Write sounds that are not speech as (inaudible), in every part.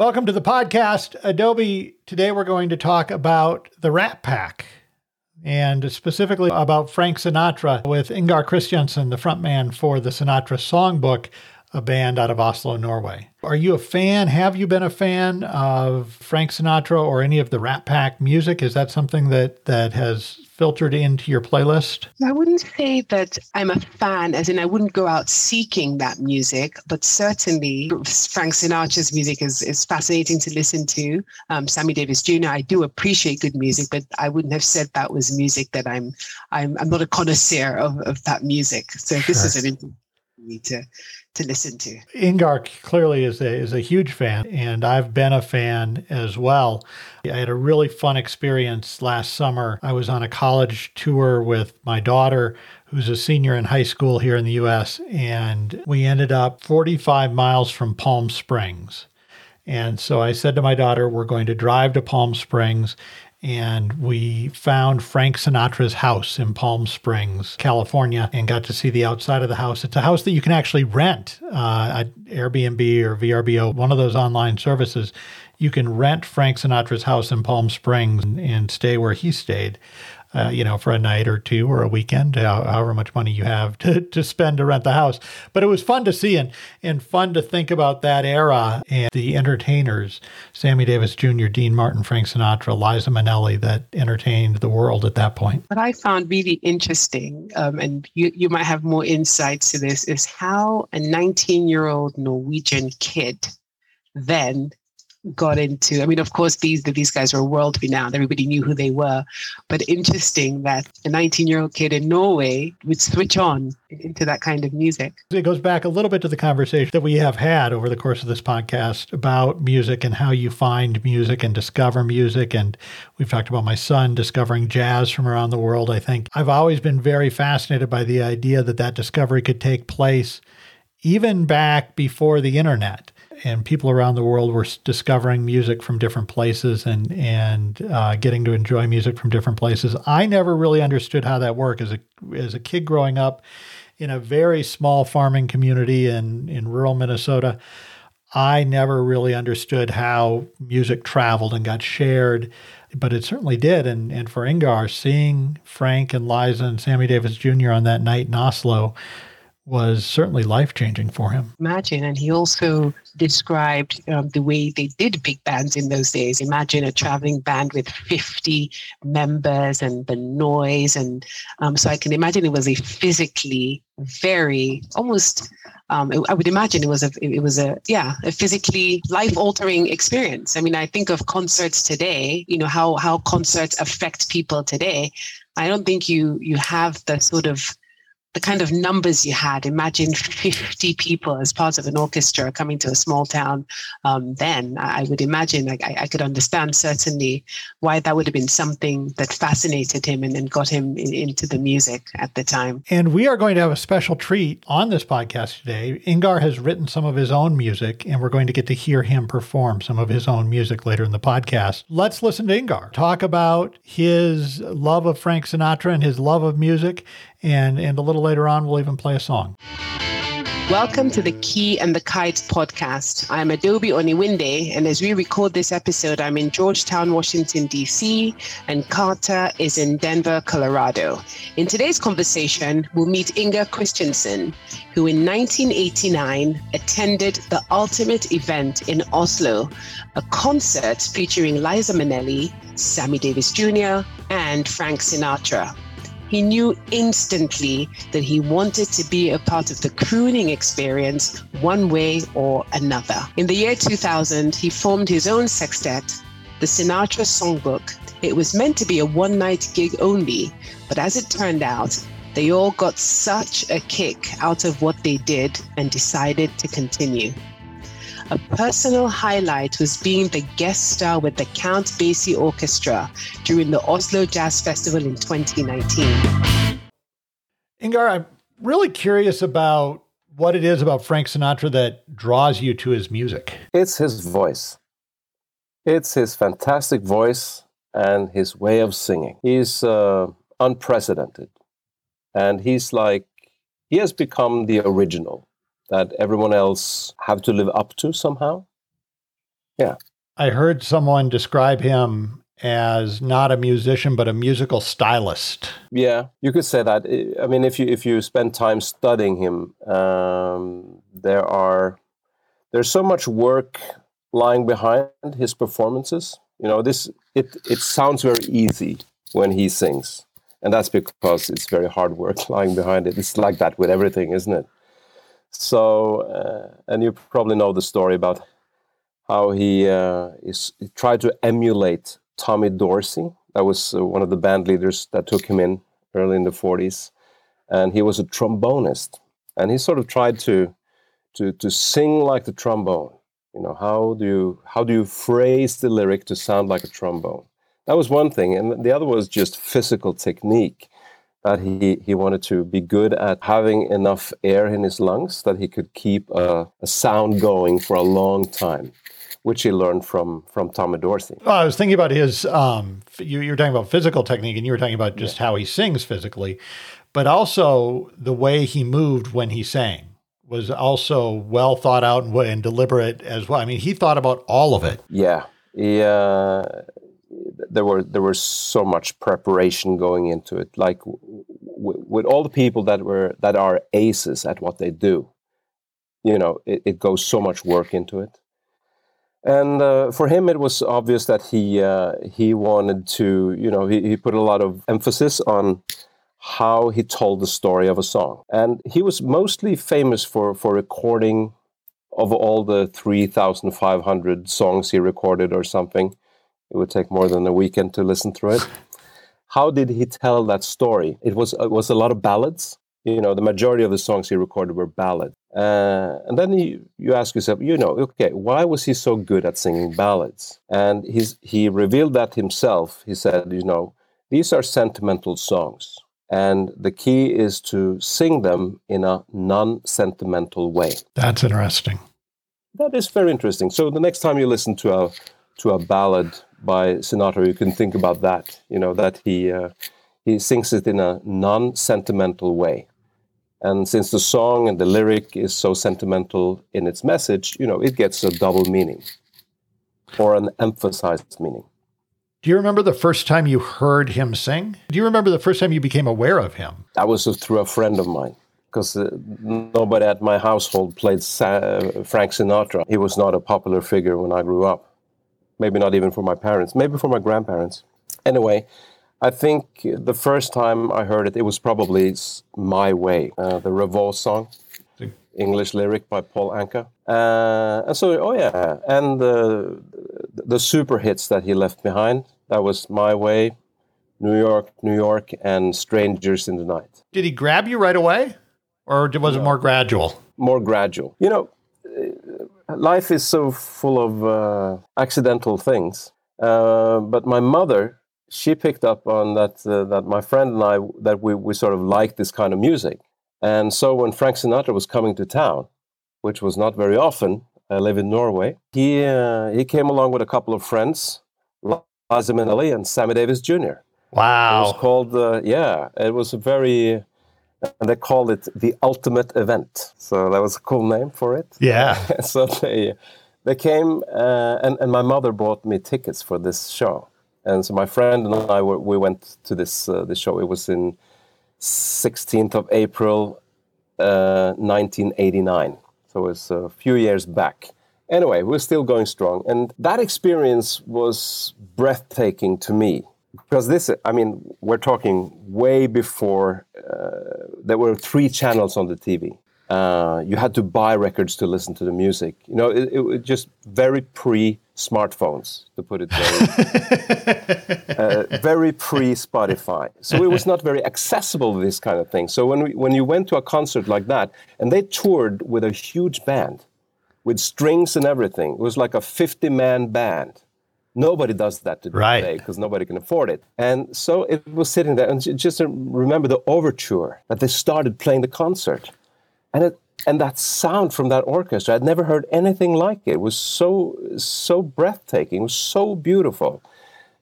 Welcome to the podcast, Adobe. Today we're going to talk about the Rat Pack and specifically about Frank Sinatra with Ingar Kristiansen, the frontman for the Sinatra Songbook, a band out of Oslo, Norway. Are you a fan? Have you been a fan of Frank Sinatra or any of the Rat Pack music? Is that something that that has filtered into your playlist? I wouldn't say that I'm a fan, as in I wouldn't go out seeking that music, but certainly Frank Sinatra's music is, is fascinating to listen to. Um, Sammy Davis Jr. I do appreciate good music, but I wouldn't have said that was music that I'm I'm I'm not a connoisseur of, of that music. So sure. this is an me to to listen to. Ingar clearly is a is a huge fan, and I've been a fan as well. I had a really fun experience last summer. I was on a college tour with my daughter, who's a senior in high school here in the U.S., and we ended up 45 miles from Palm Springs. And so I said to my daughter, We're going to drive to Palm Springs and we found Frank Sinatra's house in Palm Springs, California, and got to see the outside of the house. It's a house that you can actually rent uh, at Airbnb or VRBO, one of those online services. You can rent Frank Sinatra's house in Palm Springs and, and stay where he stayed uh, you know, for a night or two or a weekend, however much money you have to, (laughs) to spend to rent the house. But it was fun to see and, and fun to think about that era and the entertainers, Sammy Davis Jr., Dean Martin, Frank Sinatra, Liza Minnelli, that entertained the world at that point. What I found really interesting, um, and you, you might have more insights to this, is how a 19 year old Norwegian kid then got into. I mean, of course, these these guys were world renowned. Everybody knew who they were. But interesting that a 19 year old kid in Norway would switch on into that kind of music. It goes back a little bit to the conversation that we have had over the course of this podcast about music and how you find music and discover music. And we've talked about my son discovering jazz from around the world. I think I've always been very fascinated by the idea that that discovery could take place even back before the internet and people around the world were discovering music from different places and and uh, getting to enjoy music from different places. I never really understood how that worked as a as a kid growing up in a very small farming community in in rural Minnesota. I never really understood how music traveled and got shared, but it certainly did. And and for Ingar, seeing Frank and Liza and Sammy Davis Jr. on that night in Oslo was certainly life changing for him. Imagine, and he also described um, the way they did big bands in those days. Imagine a traveling band with 50 members and the noise. And um, so I can imagine it was a physically very almost um, I would imagine it was a it was a yeah a physically life altering experience. I mean, I think of concerts today. You know how how concerts affect people today. I don't think you you have the sort of the kind of numbers you had. Imagine 50 people as part of an orchestra coming to a small town. Um, then I would imagine I, I, could understand certainly why that would have been something that fascinated him and then got him in, into the music at the time. And we are going to have a special treat on this podcast today. Ingar has written some of his own music, and we're going to get to hear him perform some of his own music later in the podcast. Let's listen to Ingar talk about his love of Frank Sinatra and his love of music and and a little later on we'll even play a song. Welcome to the Key and the Kite podcast. I'm Adobe Oniwinde, and as we record this episode, I'm in Georgetown, Washington, D.C., and Carter is in Denver, Colorado. In today's conversation, we'll meet Ingar Kristiansen, who in 1989 attended the ultimate event in Oslo, a concert featuring Liza Minnelli, Sammy Davis Jr., and Frank Sinatra he knew instantly that he wanted to be a part of the crooning experience one way or another. In the year 2000, he formed his own sextet, the Sinatra Songbook. It was meant to be a one night gig only, but as it turned out, they all got such a kick out of what they did and decided to continue. A personal highlight was being the guest star with the Count Basie Orchestra during the Oslo Jazz Festival in 2019. Ingar, I'm really curious about what it is about Frank Sinatra that draws you to his music. It's his voice. It's his fantastic voice and his way of singing. He's uh, unprecedented. And he's like, he has become the original that everyone else have to live up to somehow. Yeah. I heard someone describe him as not a musician but a musical stylist. Yeah, you could say that. I mean, if you if you spend time studying him, um, there are there's so much work lying behind his performances. You know, this it it sounds very easy when he sings, and that's because it's very hard work (laughs) lying behind it. It's like that with everything, isn't it? So, uh, and you probably know the story about how he uh, is he tried to emulate Tommy Dorsey. That was uh, one of the band leaders that took him in early in the 40s, and he was a trombonist, and he sort of tried to to to sing like the trombone. You know, how do you how do you phrase the lyric to sound like a trombone? That was one thing, and the other was just physical technique that he, he wanted to be good at having enough air in his lungs that he could keep a, a sound going for a long time, which he learned from from Tommy Dorsey. Well, I was thinking about his. Um, you, you were talking about physical technique, and you were talking about just yeah. how he sings physically, but also the way he moved when he sang was also well thought out and, and deliberate as well. I mean, he thought about all of it. Yeah, yeah there were there was so much preparation going into it. Like with all the people that were that are aces at what they do, you know, it, it goes so much work into it. And uh, for him, it was obvious that he uh, he wanted to, you know, he, he put a lot of emphasis on how he told the story of a song. And he was mostly famous for for recording of all the 3,500 songs he recorded or something it would take more than a weekend to listen through it. (laughs) How did he tell that story? It was it was a lot of ballads. You know, the majority of the songs he recorded were ballads. Uh, and then you, you ask yourself, you know, okay, why was he so good at singing ballads? And he's, he revealed that himself. He said, you know, these are sentimental songs. And the key is to sing them in a non sentimental way. That's interesting. That is very interesting. So the next time you listen to a, to a ballad by Sinatra, you can think about that. You know that he uh, he sings it in a non-sentimental way, and since the song and the lyric is so sentimental in its message, you know it gets a double meaning, or an emphasized meaning. Do you remember the first time you heard him sing? Do you remember the first time you became aware of him? That was through a friend of mine because uh, nobody at my household played Sa- Frank Sinatra. He was not a popular figure when I grew up maybe not even for my parents, maybe for my grandparents. Anyway, I think the first time I heard it, it was probably My Way, uh, the Revolve song, English lyric by Paul Anka. Uh, and so, oh yeah, and the, the super hits that he left behind, that was My Way, New York, New York, and Strangers in the Night. Did he grab you right away? Or was no. it more gradual? More gradual. You know, life is so full of uh, accidental things. Uh, but my mother, she picked up on that uh, that my friend and I that we, we sort of liked this kind of music. And so when Frank Sinatra was coming to town, which was not very often, I live in Norway, he uh, he came along with a couple of friends, Liza Minnelli and Sammy Davis Jr. Wow. It was called, uh, yeah, it was a very and they called it the ultimate event. So that was a cool name for it. Yeah. (laughs) so they they came, uh, and and my mother bought me tickets for this show, and so my friend and I were, we went to this uh, this show. It was in 16th of April, uh, 1989. So it was a few years back. Anyway, we're still going strong, and that experience was breathtaking to me because this i mean we're talking way before uh, there were three channels on the tv uh, you had to buy records to listen to the music. You know it, it was just very pre smartphones to put it very (laughs) uh, very pre spotify so it was not very accessible this kind of thing. So when we, when you went to a concert like that and they toured with a huge band with strings and everything it was like a 50 man band Nobody does that today right. because nobody can afford it. And so it was sitting there, and just remember the overture that they started playing the concert, and it and that sound from that orchestra. I'd never heard anything like it. It was so so breathtaking. It was so beautiful,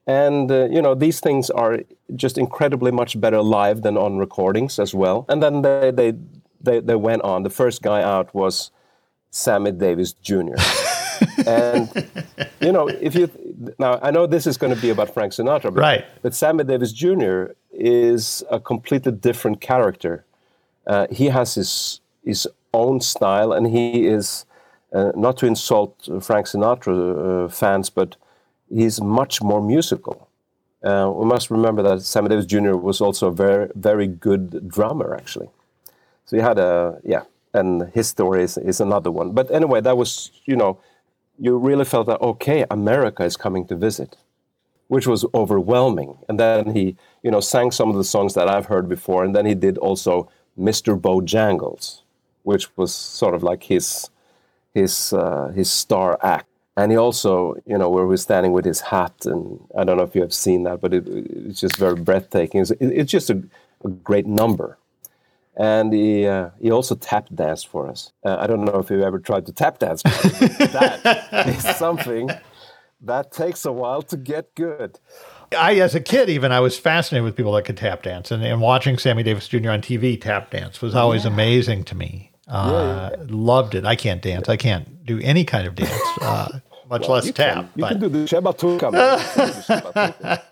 and uh, you know these things are just incredibly much better live than on recordings as well. And then they they they, they went on. The first guy out was Sammy Davis Jr. (laughs) and (laughs) you know, if you now, I know this is going to be about Frank Sinatra, but, right? But Sammy Davis Jr. is a completely different character. Uh, he has his his own style, and he is uh, not to insult Frank Sinatra uh, fans, but he's much more musical. Uh, we must remember that Sammy Davis Jr. was also a very very good drummer, actually. So he had a yeah, and his story is, is another one. But anyway, that was you know you really felt that okay, America is coming to visit, which was overwhelming. And then he, you know, sang some of the songs that I've heard before, and then he did also Mr. Bojangles, which was sort of like his his uh, his star act. And he also, you know, where we're standing with his hat, and I don't know if you have seen that, but it, it's just very breathtaking. It's, it's just a, a great number and he uh, he also tap danced for us. Uh, I don't know if you ever tried to tap dance. (laughs) that is something that takes a while to get good. I, as a kid, even I was fascinated with people that could tap dance, and, and watching Sammy Davis Jr. on TV tap dance was always yeah. amazing to me. Uh, yeah, yeah. Loved it. I can't dance. I can't do any kind of dance, uh, (laughs) much well, less you tap. Can, you but... can do the Shebatuka.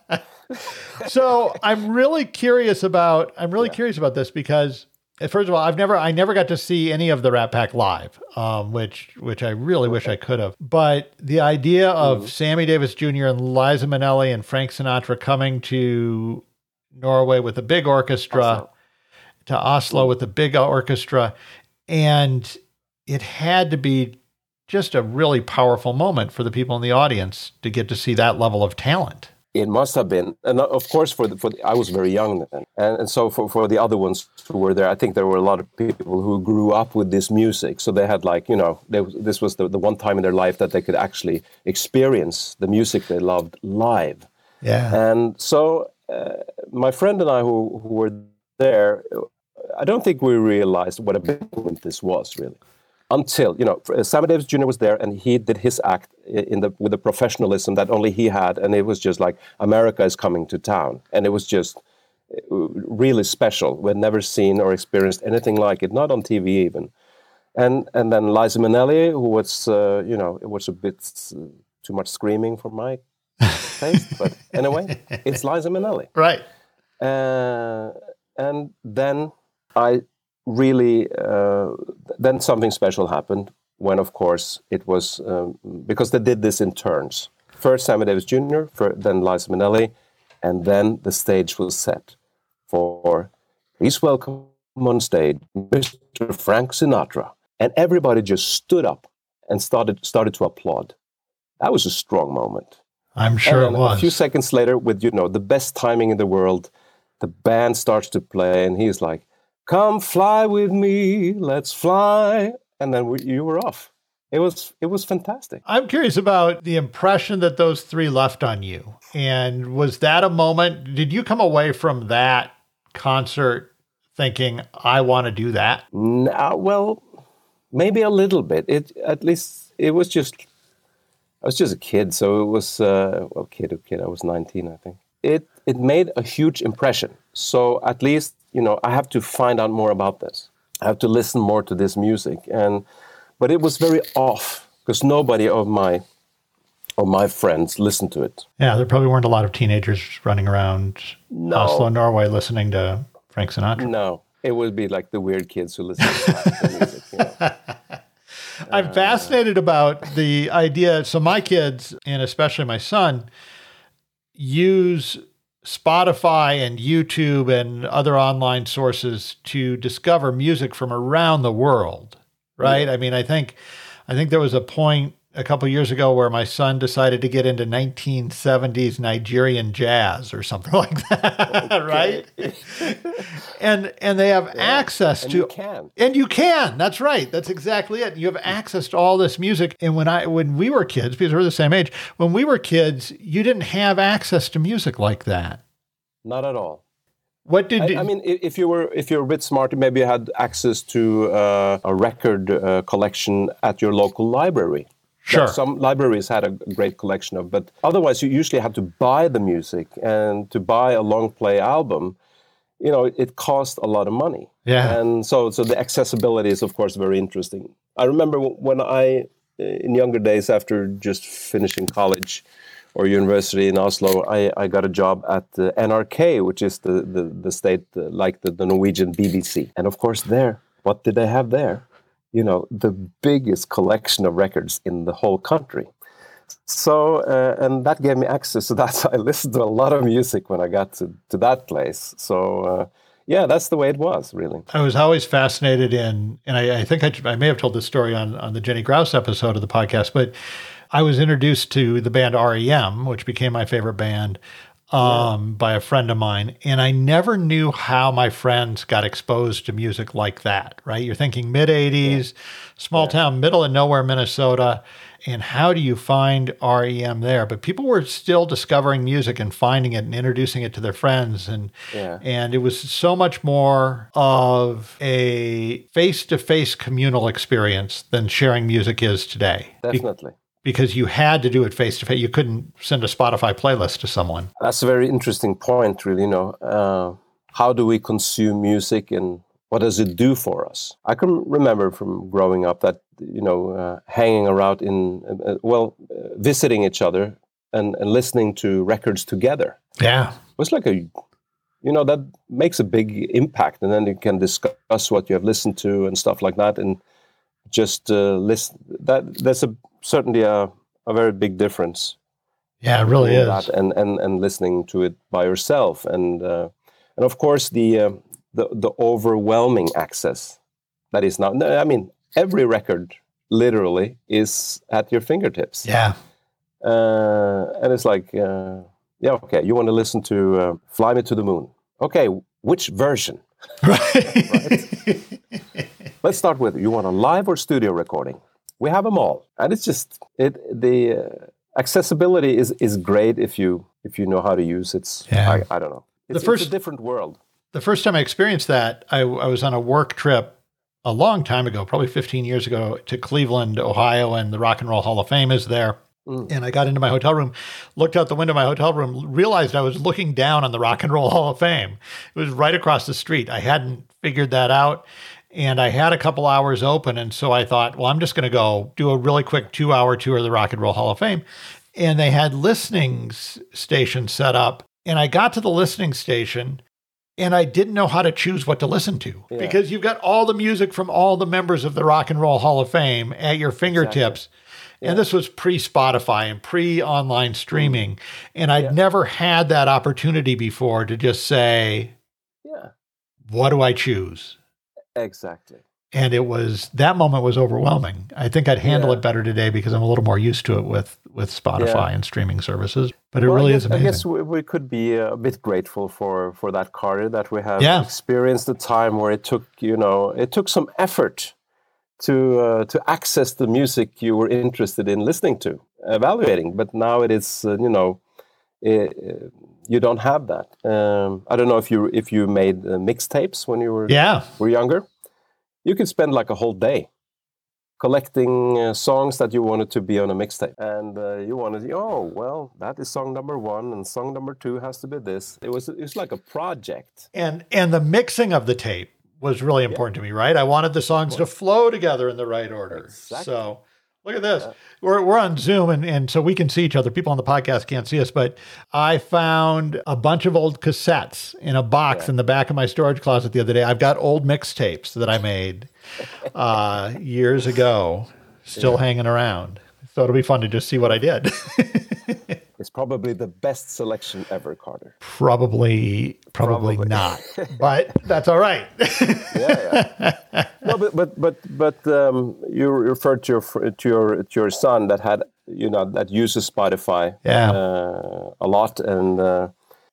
(laughs) so I'm really curious about I'm really curious about this because first of all, I've never I never got to see any of the Rat Pack live, um, which which I really okay. wish I could have. But the idea of mm. Sammy Davis Jr. and Liza Minnelli and Frank Sinatra coming to Norway with a big orchestra, Oslo. to Oslo with a big orchestra, and it had to be just a really powerful moment for the people in the audience to get to see that level of talent. It must have been, and of course, for the, for the, I was very young then, and, and so for, for the other ones who were there, I think there were a lot of people who grew up with this music, so they had like you know, they, this was the, the one time in their life that they could actually experience the music they loved live. Yeah, and so uh, my friend and I who, who were there, I don't think we realized what a big moment this was really until you know Sammy Davis Jr. was there and he did his act in the with the professionalism that only he had, and it was just like America is coming to town, and it was just uh, really special. We'd never seen or experienced anything like it, not on TV even. And and then Liza Minnelli, who was uh, you know it was a bit too much screaming for my (laughs) taste, but anyway, it's Liza Minnelli, right? Uh, and then I really, uh, then something special happened when, of course, it was um, because they did this in turns. First, Sammy Davis Jr., for, then Liza Minnelli, and then the stage was set for please welcome on stage Mr. Frank Sinatra. And everybody just stood up and started started to applaud. That was a strong moment. I'm sure and it was. A few seconds later, with you know the best timing in the world, the band starts to play, and he's like, come fly with me, let's fly. And then we, you were off. It was it was fantastic. I'm curious about the impression that those three left on you. And was that a moment? Did you come away from that concert thinking, "I want to do that"? No, uh, well, maybe a little bit. It at least it was just. I was just a kid, so it was uh, well, kid, a kid. I was 19, I think. It it made a huge impression. So at least you know, I have to find out more about this. I have to listen more to this music. And but it was very off because nobody of my of my friends listened to it. Yeah, there probably weren't a lot of teenagers running around no. Oslo, Norway, listening to Frank Sinatra. No, it would be like the weird kids who listen to (laughs) music. You know. (laughs) I'm fascinated about the idea. So my kids, and especially my son, use Spotify and YouTube and other online sources to discover music from around the world, right? Yeah. I mean, I think I think there was a point a couple years ago where my son decided to get into 1970s Nigerian jazz or something (laughs) like that, right? and and they have yeah. access and to you can. and you can. That's right. That's exactly it. You have access to all this music. And when I when we were kids, because we're the same age, when we were kids, you didn't have access to music like that. Not at all. What did I, I, mean? If you were if you're a bit smart, maybe you had access to uh, a record uh, collection at your local library. Sure. some libraries had a great collection of, but otherwise you usually had to buy the music and to buy a long play album. You know, it cost a lot of money. Yeah. And so, so the accessibility is of course very interesting. I remember when I in younger days after just finishing college or university in Oslo, I, I got a job at the NRK, which is the, the, the state uh, like the, the Norwegian BBC. And of course, there, what did they have there? You know, the biggest collection of records in the whole country. So, uh, and that gave me access to (laughs) that. So I listened to a lot of music when I got to, to that place. So, uh, yeah, that's the way it was, really. I was always fascinated in, and I, I think I, I, may have told this story on, on the Jenny Grouse episode of the podcast, but I was introduced to the band REM, which became my favorite band, um, yeah. by a friend of mine. And I never knew how my friends got exposed to music like that, right? You're thinking mid 80s, yeah. small yeah. town, middle of nowhere, Minnesota and how do you find REM there? But people were still discovering music and finding it and introducing it to their friends, and yeah. and it was so much more of a face-to-face communal experience than sharing music is today. Definitely. Be- because you had to do it face to face. You couldn't send a Spotify playlist to someone. That's a very interesting point, really. You know, uh, how do we consume music and what does it do for us? I can remember from growing up that you know uh, hanging around in uh, uh well, uh, visiting each other and, and listening to records together. Yeah, it was like a you know that makes a big impact, and then you can discuss what you have listened to and stuff like that, and just uh, listen. That there's a certainly a, a very big difference. Yeah, it really is. and, and and listening to it by yourself, and uh, and of course the uh, the, the overwhelming access that is now. I mean, every record literally is at your fingertips. Yeah. Uh, and it's like, uh, yeah, okay, you want to listen to uh, Fly Me to the Moon. Okay, which version? (laughs) Right. Let's start with you want a live or studio recording? We have them all. And it's just, it the uh, accessibility is, is great if you if you know how to use it. Yeah. I, I don't know. It's, the first, it's a different world the first time I experienced that, I, I, was on a work trip a long time ago, probably 15 years ago, to Cleveland, Ohio, and the Rock and Roll Hall of Fame is there. Mm. And I got into my hotel room, looked out the window of my hotel room, realized I was looking down on the Rock and Roll Hall of Fame. It was right across the street. I hadn't figured that out. And I had a couple hours open. And so I thought, well, I'm just going to go do a really quick two hour tour of the Rock and Roll Hall of Fame. And they had listening stations set up. And I got to the listening station and I didn't know how to choose what to listen to yeah. because you've got all the music from all the members of the Rock and Roll Hall of Fame at your fingertips. Exactly. Yeah. And this was pre Spotify and pre online streaming. And I'd yeah. never had that opportunity before to just say, Yeah, what do I choose? Exactly and it was that moment was overwhelming. I think I'd handle yeah. it better today because I'm a little more used to it with with Spotify yeah. and streaming services. But it well, really guess, is amazing. I guess we, we, could be a bit grateful for for that Carter that we have yeah. experienced the time where it took you know it took some effort to uh, to access the music you were interested in listening to, evaluating. But now it is uh, you know. It, you don't have that. Um, I don't know if you if you made uh, mixtapes when you were yeah. were younger. You could spend like a whole day collecting uh, songs that you wanted to be on a mixtape. And uh, you wanted oh well that is song number one and song number two has to be this. It was it was like a project. And and the mixing of the tape was really important yeah. to me right? I wanted the songs to flow together in the right order. Exactly. so Look at this. We're, we're on Zoom, and, and so we can see each other. People on the podcast can't see us, but I found a bunch of old cassettes in a box yeah. in the back of my storage closet the other day. I've got old mixtapes that I made (laughs) uh, years ago, still yeah. hanging around. So it'll be fun to just see what I did. (laughs) it's probably the best selection ever, Carter. Probably, probably, probably. not, (laughs) but that's all right. yeah, yeah. No, but but but but um, you referred to your to your to your son that had you know that uses Spotify yeah. uh, a lot, and uh,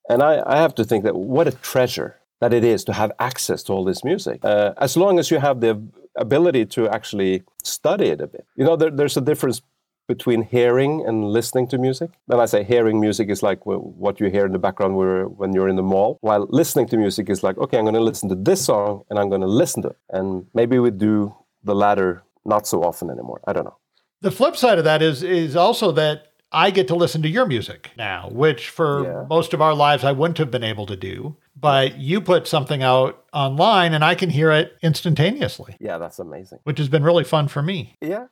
and I I have to think that what a treasure that it is to have access to all this music. Uh, as long as you have the ability to actually study it a bit. You know, there, there's a difference between hearing and listening to music. When I say hearing music is like what you hear in the background when you're in the mall, while listening to music is like, okay, I'm going to listen to this song and I'm going to listen to it. And maybe we do the latter not so often anymore. I don't know. The flip side of that is is also that I get to listen to your music now, which for yeah. most of our lives I wouldn't have been able to do. But you put something out online and I can hear it instantaneously. Yeah, that's amazing. Which has been really fun for me. Yeah.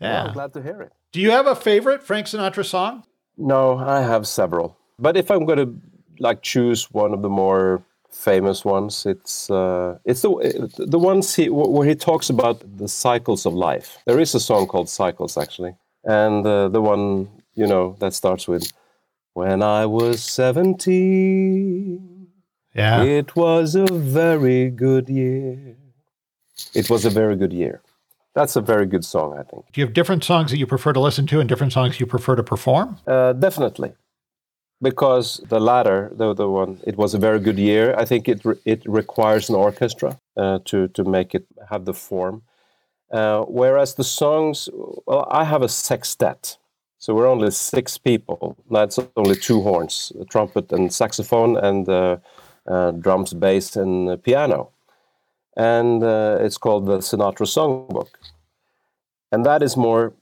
Yeah, Yeah. I'm glad to hear it. Do you have a favorite Frank Sinatra song? No, I have several. But if I'm going to like choose one of the more famous ones, it's uh, it's the the ones he where he talks about the cycles of life. There is a song called Cycles actually, and uh, the one you know that starts with When I was 17, Yeah. it was a very good year. It was a very good year. That's a very good song, I think. Do you have different songs that you prefer to listen to and different songs you prefer to perform? Uh, definitely, because the latter, the the one, it was a very good year. I think it re- it requires an orchestra uh, to to make it have the form. Uh, whereas the songs, well, I have a sextet, so we're only six people. That's only two horns, a trumpet and saxophone, and uh, uh, drums, bass, and uh, piano. And uh, it's called the Sinatra Songbook. And that is more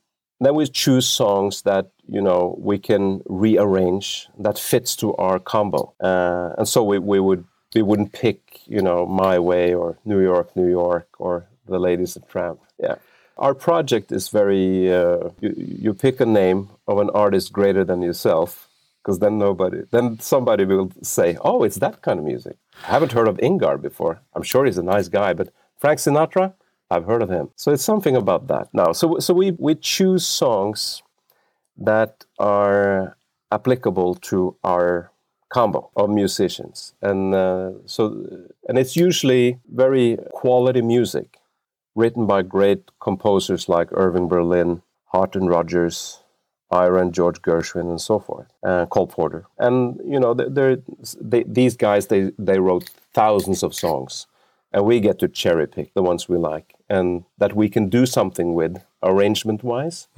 then we choose songs that you know we can rearrange that fits to our combo. Uh, and so we, we would we wouldn't pick you know my way or new york new york or the ladies of tramp. Yeah. Our project is very uh, you, you pick a name of an artist greater than yourself because then nobody then somebody will say oh it's that kind of music i haven't heard of ingar before i'm sure he's a nice guy but frank sinatra I've heard of him. So it's something about that. Now, so so we we choose songs that are applicable to our combo of musicians, and uh, so and it's usually very quality music, written by great composers like Irving Berlin, Hart and Rodgers. And George Gershwin and so forth, uh, Cole Porter, and you know they're, they're, these guys they they wrote thousands of songs, and we get to cherry pick the ones we like and that we can do something with arrangement wise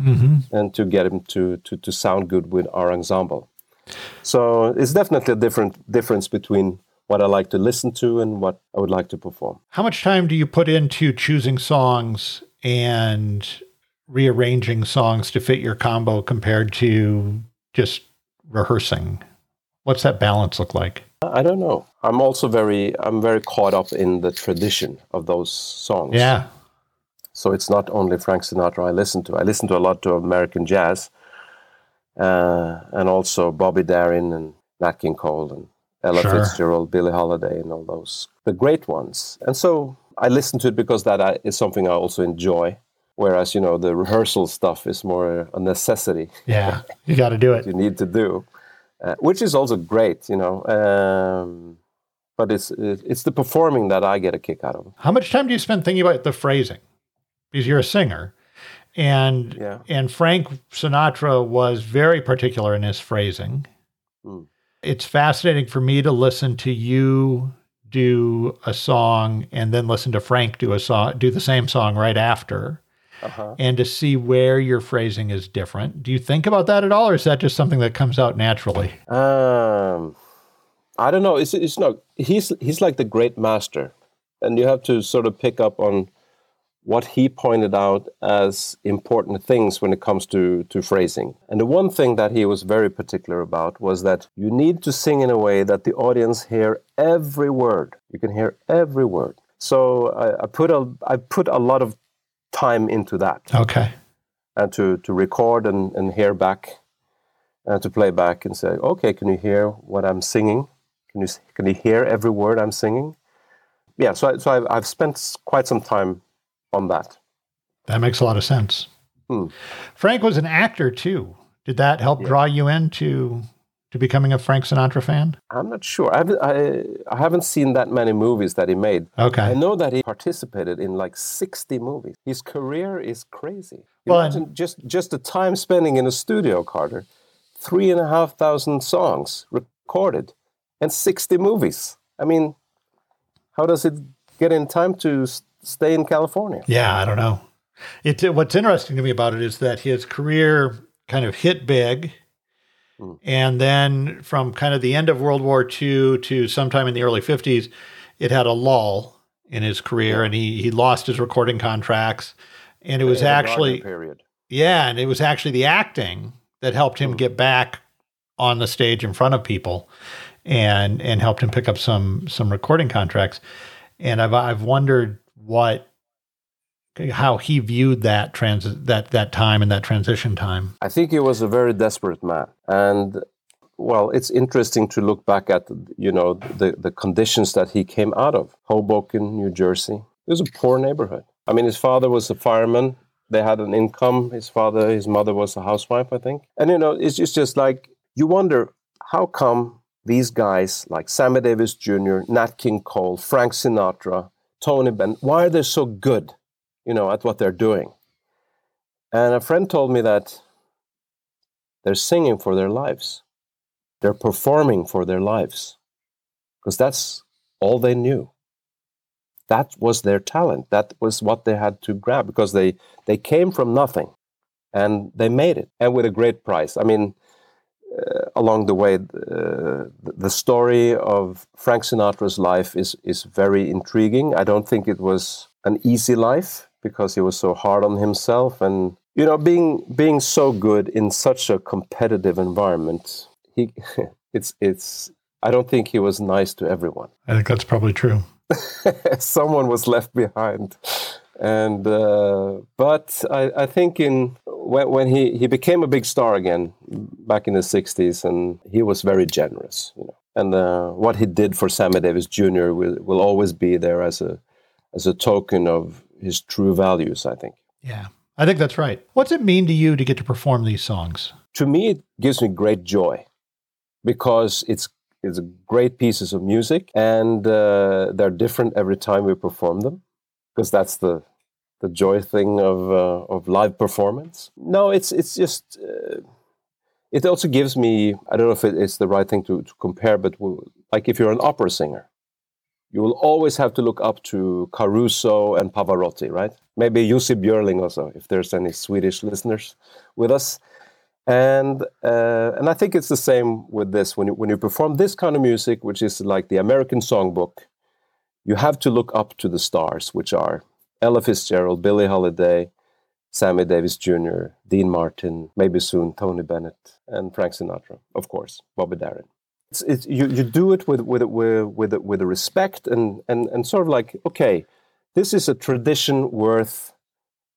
and to get them to, to, to sound good with our ensemble. So it's definitely a different difference between what i like to listen to and what i would like to perform. How much time do you put into choosing songs and rearranging songs to fit your combo compared to just rehearsing? What's that balance look like? i don't know i'm also very i'm very caught up in the tradition of those songs Yeah. So it's not only Frank Sinatra I listen to. I listen to a lot to American jazz, uh, and also Bobby Darin and Nat King Cole and Ella Sure. Fitzgerald, Billie Holiday, and all those the great ones. And so I listen to it because that is something I also enjoy. Whereas you know the rehearsal stuff is more a necessity Yeah. You got to do (laughs) it. you need to do, uh, which is also great, you know. Um, but it's it's the performing that I get a kick out of. How much time do you spend thinking about the phrasing? Because you're a singer. And Yeah. and Frank Sinatra was very particular in his phrasing. Mm. It's fascinating for me to listen to you do a song and then listen to Frank do a song do the same song right after Uh-huh. and to see where your phrasing is different. Do you think about that at all or is that just something that comes out naturally? Um, I don't know. It's it's not. He's he's like the great master, and you have to sort of pick up on what he pointed out as important things when it comes to to phrasing. And the one thing that he was very particular about was that you need to sing in a way that the audience hear every word. You can hear every word. So I, I put a I put a lot of time into that Okay. and to, to record and, and hear back and to play back and say, okay, can you hear what I'm singing? Can you, can you hear every word I'm singing? Yeah, so, I, so I've, I've spent quite some time on that. That makes a lot of sense. Hmm. Frank was an actor too. Did that help draw you into to becoming a Frank Sinatra fan? I'm not sure. I haven't, I, I haven't seen that many movies that he made. Okay. I know that he participated in like 60 movies. His career is crazy. Well, Imagine just, just the time spending in a studio, Carter. Three and a half thousand songs recorded and 60 movies. I mean, how does it get in time to stay in California? Yeah, I don't know. It's what's interesting to me about it is that his career kind of hit big, Hmm. and then from kind of the end of World War II to sometime in the early fifties, it had a lull in his career, and he he lost his recording contracts, and it was Wagner actually period. Yeah, and it was actually the acting that helped him Hmm. get back on the stage in front of people, and and helped him pick up some some recording contracts. And I've I've wondered what how he viewed that transit that that time and that transition time. I think he was a very desperate man, and well, it's interesting to look back at you know the the conditions that he came out of. Hoboken, New Jersey. It was a poor neighborhood. I mean, his father was a fireman. They had an income. His father, his mother was a housewife, I think. And you know, it's just just like you wonder how come these guys like Sammy Davis Jr., Nat King Cole, Frank Sinatra, Tony Bennett, why are they so good, you know, at what they're doing? And a friend told me that they're singing for their lives. They're performing for their lives. Because that's all they knew. That was their talent. That was what they had to grab because they, they came from nothing and they made it and with a great price. I mean, uh, along the way, uh, the story of Frank Sinatra's life is is very intriguing. I don't think it was an easy life because he was so hard on himself, and you know, being being so good in such a competitive environment, he (laughs) it's it's. I don't think he was nice to everyone. I think that's probably true. (laughs) Someone was left behind, and uh, but I, I think in when, when he, he became a big star again back in the 60s and he was very generous you know and uh, what he did for sammy davis jr will, will always be there as a as a token of his true values i think. Yeah i think that's right. What's it mean to you to get to perform these songs? To me it gives me great joy because it's it's great pieces of music and uh, they're different every time we perform them because that's the the joy thing of uh, of live performance. No, it's it's just uh, it also gives me I don't know if it's the right thing to, to compare, but like if you're an opera singer, you will always have to look up to Caruso and Pavarotti, right? Maybe Jussi Björling also, if there's any Swedish listeners with us. And uh, and I think it's the same with this when you when you perform this kind of music, which is like the American songbook, you have to look up to the stars, which are Ella Fitzgerald, Billie Holiday, Sammy Davis Jr., Dean Martin, maybe soon Tony Bennett, and Frank Sinatra, of course, Bobby Darin. It's, it's, you, you do it with, with, with, with, with a respect and, and, and sort of like, okay, this is a tradition worth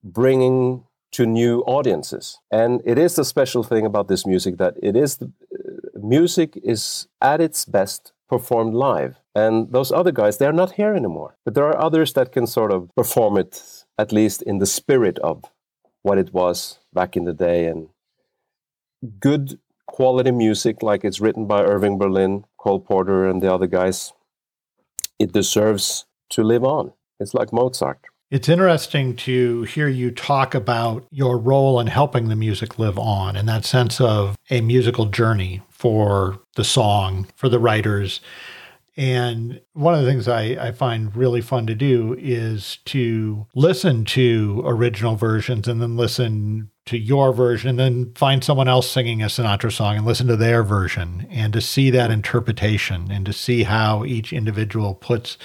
bringing to new audiences. And it is the special thing about this music that it is the, uh, music is at its best performed live. And those other guys, they're not here anymore. But there are others that can sort of perform it, at least in the spirit of what it was back in the day. And good quality music, like it's written by Irving Berlin, Cole Porter, and the other guys, it deserves to live on. It's like Mozart. It's interesting to hear you talk about your role in helping the music live on and that sense of a musical journey for the song, for the writers. And one of the things I, I, find really fun to do is to listen to original versions and then listen to your version, and then find someone else singing a Sinatra song and listen to their version, and to see that interpretation and to see how each individual puts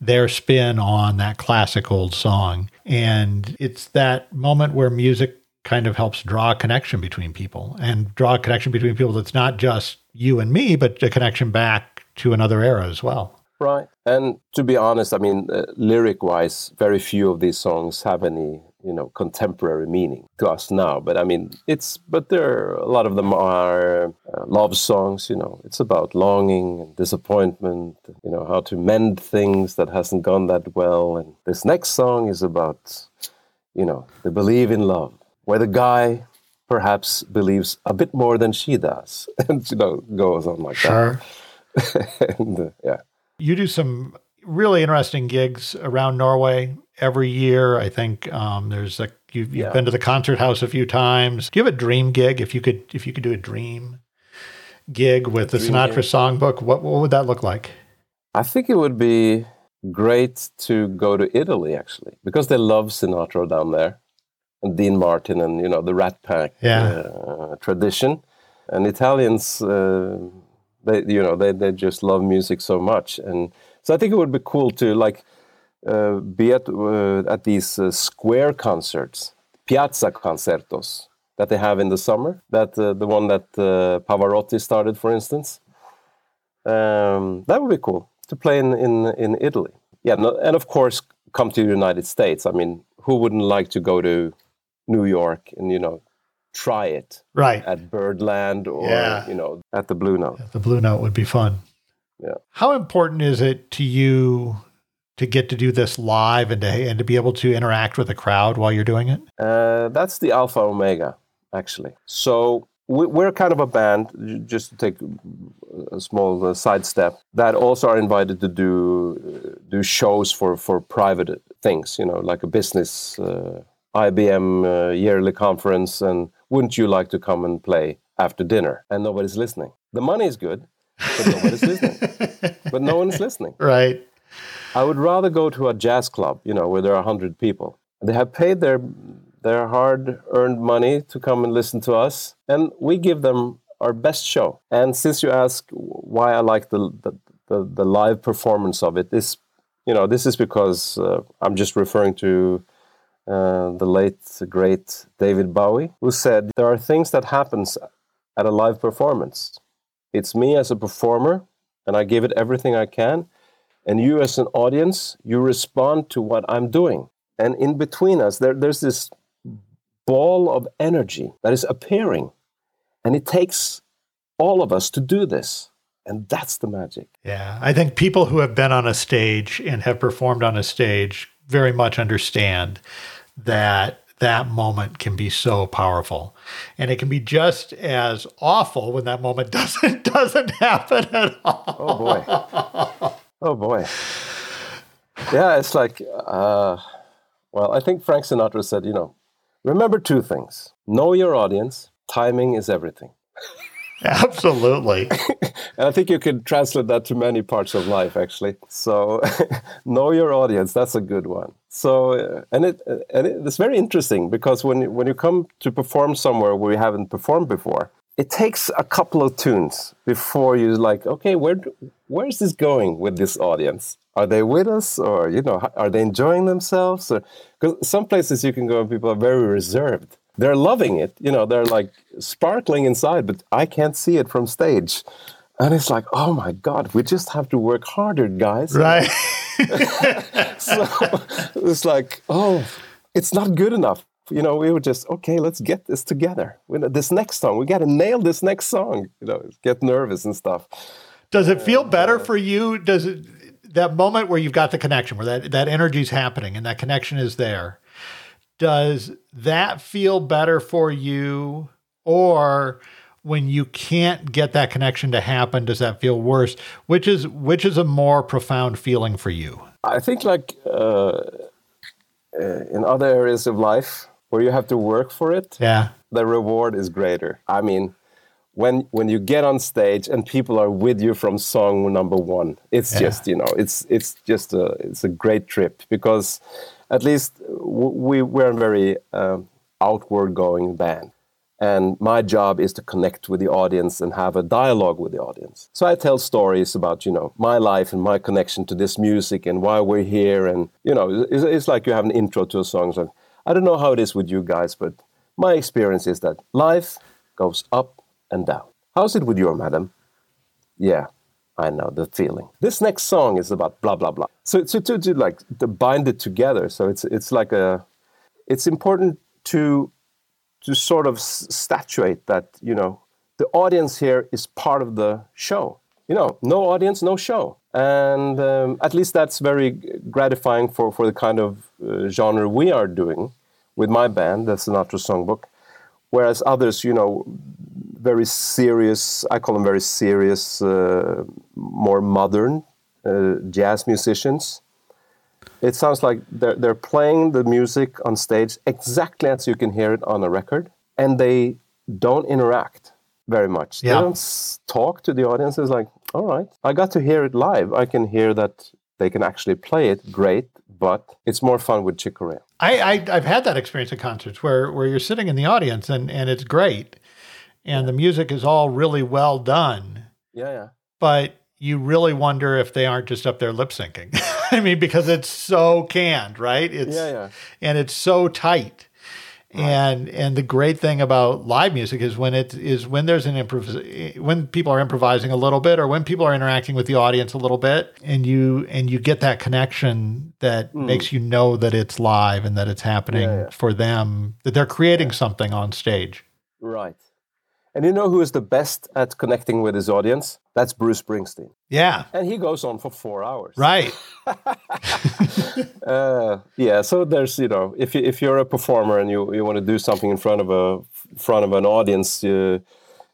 their spin on that classic old song. And it's that moment where music kind of helps draw a connection between people and draw a connection between people that's not just you and me, but a connection back to another era as well. Right. And to be honest, I mean, uh, lyric wise, very few of these songs have any, you know, contemporary meaning to us now. But I mean, it's, but there, are, a lot of them are uh, love songs, you know, it's about longing and disappointment, you know, how to mend things that hasn't gone that well. And this next song is about, you know, they believe in love where the guy perhaps believes a bit more than she does, (laughs) and you know goes on like sure. that. (laughs) and, uh, yeah, you do some really interesting gigs around Norway every year. I think um, there's a you've, you've yeah. been to the concert house a few times. Do you have a dream gig? If you could, if you could do a dream gig with the Sinatra gig. songbook, what what would that look like? I think it would be great to go to Italy actually, because they love Sinatra down there and Dean Martin and you know the Rat Pack yeah. uh, tradition. And Italians, uh, they you know they they just love music so much, and so I think it would be cool to like uh, be at uh, at these uh, square concerts, piazza concertos that they have in the summer. That uh, the one that Pavarotti started, for instance. Um, that would be cool to play in in, in Italy. Yeah, no, and of course come to the United States. I mean, who wouldn't like to go to New York and you know try it right at Birdland or Yeah. you know at the Blue Note. the blue note would be fun Yeah. how important is it to you to get to do this live and to and to be able to interact with the crowd while you're doing it Uh, that's the alpha omega, actually. So we, we're kind of a band, just to take a small uh, sidestep, that also are invited to do uh, do shows for for private things, you know, like a business uh, IBM uh, yearly conference, and wouldn't you like to come and play after dinner? And nobody's listening. The money is good, but nobody's listening. But no one is listening. (laughs) right I would rather go to a jazz club, you know, where there are 100 people. They have paid their their hard-earned money to come and listen to us, and we give them our best show. And since you ask why I like the the, the, the live performance of it, this, you know, this is because uh, I'm just referring to uh, the late great David Bowie, who said there are things that happens at a live performance. It's me as a performer, and I give it everything I can, and you as an audience you respond to what i'm doing. And in between us there, there's this ball of energy that is appearing. And it takes all of us to do this. And that's the magic. Yeah, I think people who have been on a stage and have performed on a stage very much understand that that moment can be so powerful, and it can be just as awful when that moment (laughs) doesn't doesn't happen at all. oh boy oh boy yeah it's like uh, well i think frank sinatra said you know remember two things know your audience timing is everything (laughs) Absolutely. (laughs) And I think you could translate that to many parts of life, actually. So, know your audience. That's a good one. So, and it and it's very interesting because when when you come to perform somewhere where you haven't performed before, it takes a couple of tunes before you're like, okay, where where is this going with this audience? Are they with us, or you know, are they enjoying themselves? Because some places you can go and people are very reserved. They're loving it, you know, they're like sparkling inside, but I can't see it from stage. And it's like, oh my God, we just have to work harder, guys. (laughs) right. (laughs) So it's like, oh, it's not good enough. You know, we were just, okay, let's get this together. We this next song, we got to nail this next song. You know, get nervous and stuff. Does it feel better uh, for you? Does it that moment where you've got the connection, where that that energy is happening and that connection is there? Does that feel better for you, or when you can't get that connection to happen, does that feel worse? Which is which is a more profound feeling for you? I think, like uh, uh, in other areas of life where you have to work for it, Yeah, the reward is greater. I mean, when when you get on stage and people are with you from song number one, it's Yeah. just you know, it's it's just a it's a great trip because at least we we're a very um, outward going band. And my job is to connect with the audience and have a dialogue with the audience. So I tell stories about, you know, my life and my connection to this music and why we're here. And, you know, it's, it's like you have an intro to a song. So I don't know how it is with you guys, but my experience is that life goes up and down. How's it with you, madam? Yeah, I know the feeling. This next song is about blah blah blah. So so to, to like to bind it together. So it's it's like a it's important to to sort of statuate that you know the audience here is part of the show. You know, no audience, no show, and um, at least that's very gratifying for for the kind of uh, genre we are doing with my band, the Sinatra Songbook. Whereas others, you know, very serious, I call them very serious, uh, more modern uh, jazz musicians. It sounds like they're, they're playing the music on stage exactly as you can hear it on a record, and they don't interact very much. Yeah. They don't talk to the audience. It's like, all right, I got to hear it live. I can hear that they can actually play it great, but it's more fun with Chick Corea. I, I I've had that experience at concerts where where you're sitting in the audience and and it's great, and the music is all really well done. Yeah, yeah. but you really wonder if they aren't just up there lip syncing. (laughs) I mean, because it's so canned, right? It's Yeah, yeah. and it's so tight. And and the great thing about live music is when it is when there's an improv when people are improvising a little bit or when people are interacting with the audience a little bit and you and you get that connection that mm. makes you know that it's live and that it's happening Yeah, yeah. for them that they're creating something on stage. Right. And you know who is the best at connecting with his audience? That's Bruce Springsteen. Yeah. And he goes on for four hours. Right. (laughs) (laughs) Uh, yeah. So there's, you know, if you, if you're a performer and you, you want to do something in front of a front of an audience, you,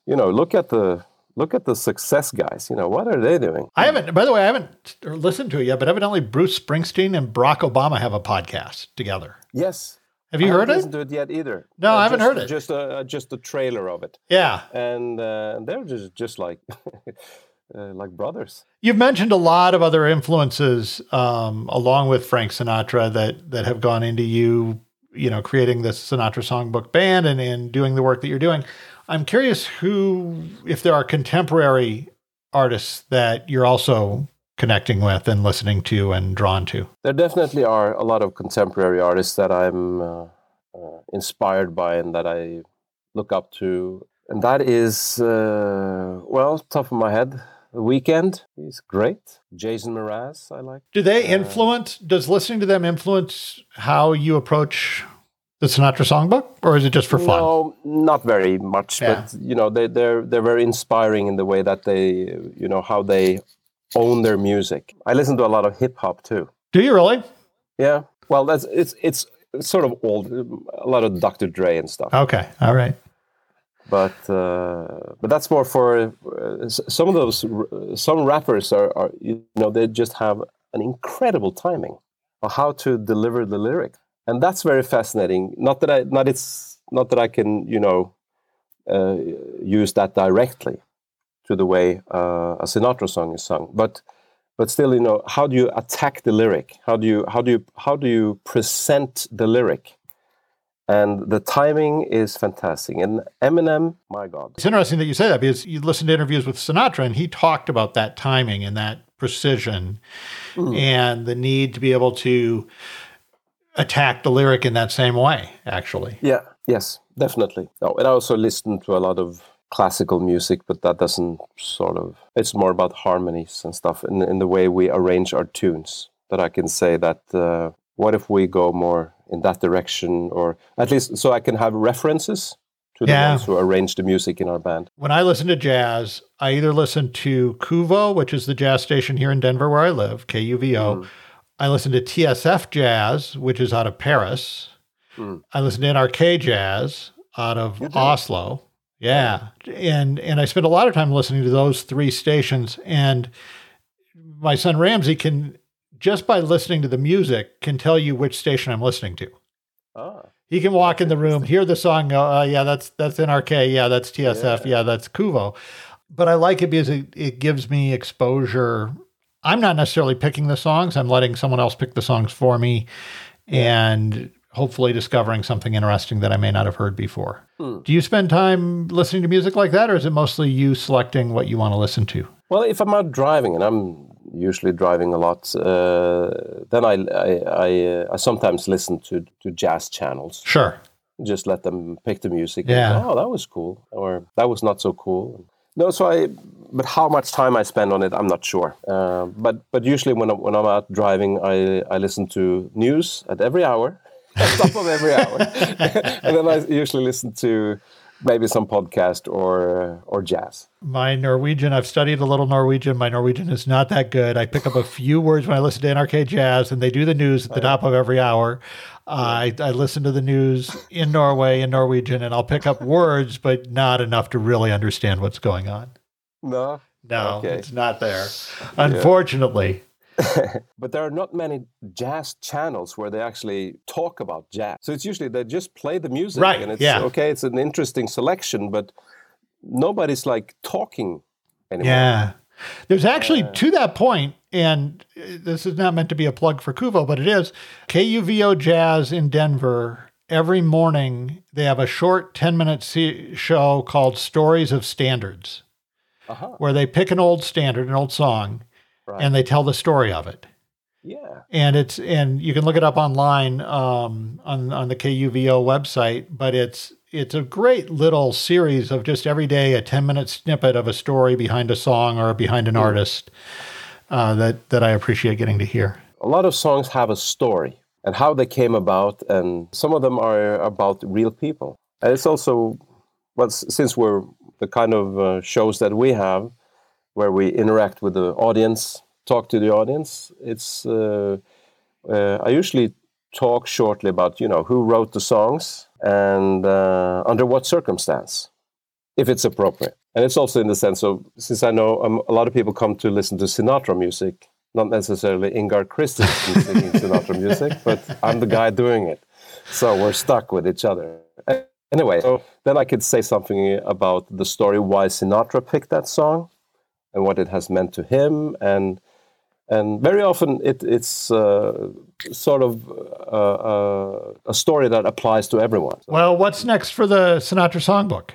you know, look at the look at the success guys. You know, what are they doing? I haven't by the way, I haven't listened to it yet, but evidently Bruce Springsteen and Barack Obama have a podcast together. Yes. Have you I heard haven't it? to it yet either. No, I haven't just, heard it. Just a just a trailer of it, Yeah. and uh, they're just just like (laughs) uh, like brothers. You've mentioned a lot of other influences, um, along with Frank Sinatra, that that have gone into you, you know, creating this Sinatra Songbook Band and, and doing the work that you're doing. I'm curious who, if there are contemporary artists that you're also connecting with and listening to and drawn to. There definitely are a lot of contemporary artists that I'm uh, uh, inspired by and that I look up to, and that is uh, well, top of my head, The Weeknd. is great. Jason Mraz, I like. Do they influence? Does listening to them influence how you approach the Sinatra Songbook, or is it just for fun? No, not very much, Yeah. but you know, they, they're they're very inspiring in the way that they, you know, how they own their music. I listen to a lot of hip hop too. Do you really? Yeah, well, that's it's it's sort of old, a lot of Dr. Dre and stuff. Okay, all right. But uh, but that's more for uh, some of those some rappers are, are you know they just have an incredible timing of how to deliver the lyric, and that's very fascinating. Not that I not it's not that I can you know uh, use that directly to the way uh, a Sinatra song is sung, but but still you know how do you attack the lyric? How do you how do you how do you present the lyric? And the timing is fantastic. And Eminem, my God, It's interesting that you say that because you listen to interviews with Sinatra and he talked about that timing and that precision and the need to be able to attack the lyric in that same way, actually. Yeah. Yes, definitely. No, and I also listened to a lot of classical music, but that doesn't sort of. It's more about harmonies and stuff, in in the way we arrange our tunes. That I can say that. Uh, what if we go more in that direction, or at least so I can have references to the Yeah. ones who arrange the music in our band. When I listen to jazz, I either listen to Kuvo, which is the jazz station here in Denver where I live, KUVO. I listen to TSF Jazz, which is out of Paris. Mm. I listen to NRK Jazz out of Oslo. Yeah. And and I spend a lot of time listening to those three stations and my son Ramsey can just by listening to the music can tell you which station I'm listening to. Ah, He can walk in the room, hear the song, go, uh, yeah, that's that's NRK, yeah, that's TSF, yeah, that's Kuvo. But I like it because it, it gives me exposure. I'm not necessarily picking the songs. I'm letting someone else pick the songs for me and hopefully discovering something interesting that I may not have heard before. Hmm. Do you spend time listening to music like that, or is it mostly you selecting what you want to listen to? Well, if I'm out driving, and I'm usually driving a lot, uh, then I I, I, uh, I sometimes listen to to jazz channels. Sure. Just let them pick the music. Yeah. And, oh, that was cool, or that was not so cool. No, so I. But how much time I spend on it, I'm not sure. Uh, but but usually when I'm, when I'm out driving, I I listen to news at every hour, (laughs) at top of every hour, (laughs) and then I usually listen to maybe some podcast or uh, or jazz. My Norwegian, I've studied a little Norwegian. My Norwegian is not that good. I pick up a few words when I listen to NRK Jazz, and they do the news at the top of every hour. Uh, I, I listen to the news in Norway in Norwegian, and I'll pick up words, but not enough to really understand what's going on. No, No, Okay. it's not there. Unfortunately. (laughs) but there are not many jazz channels where they actually talk about jazz. So it's usually they just play the music, Right, And it's yeah. okay. It's an interesting selection, but nobody's like talking anymore. Yeah. There's actually, to that point, and uh, this is not meant to be a plug for Kuvo, but it is KUVO Jazz in Denver. Every morning, they have a short 10 minute show called Stories of Standards, Uh-huh. where they pick an old standard, an old song, Right. and they tell the story of it. Yeah. And it's and you can look it up online um, on on the KUVO website, but it's it's a great little series of just every day a 10 minute snippet of a story behind a song or behind an artist uh, that that I appreciate getting to hear. A lot of songs have a story and how they came about, and some of them are about real people. And it's also, well, since we're the kind of uh, shows that we have, where we interact with the audience, talk to the audience, it's uh, uh, I usually talk shortly about you know who wrote the songs and uh, under what circumstance, if it's appropriate. And it's also in the sense of since I know um, a lot of people come to listen to Sinatra music, not necessarily Ingar Kristiansen singing Sinatra music, (laughs) but I'm the guy doing it, so we're stuck with each other. Anyway, so then I could say something about the story why Sinatra picked that song and what it has meant to him and and very often it, it's uh, sort of uh, uh, a story that applies to everyone. Well, what's next for the Sinatra Songbook?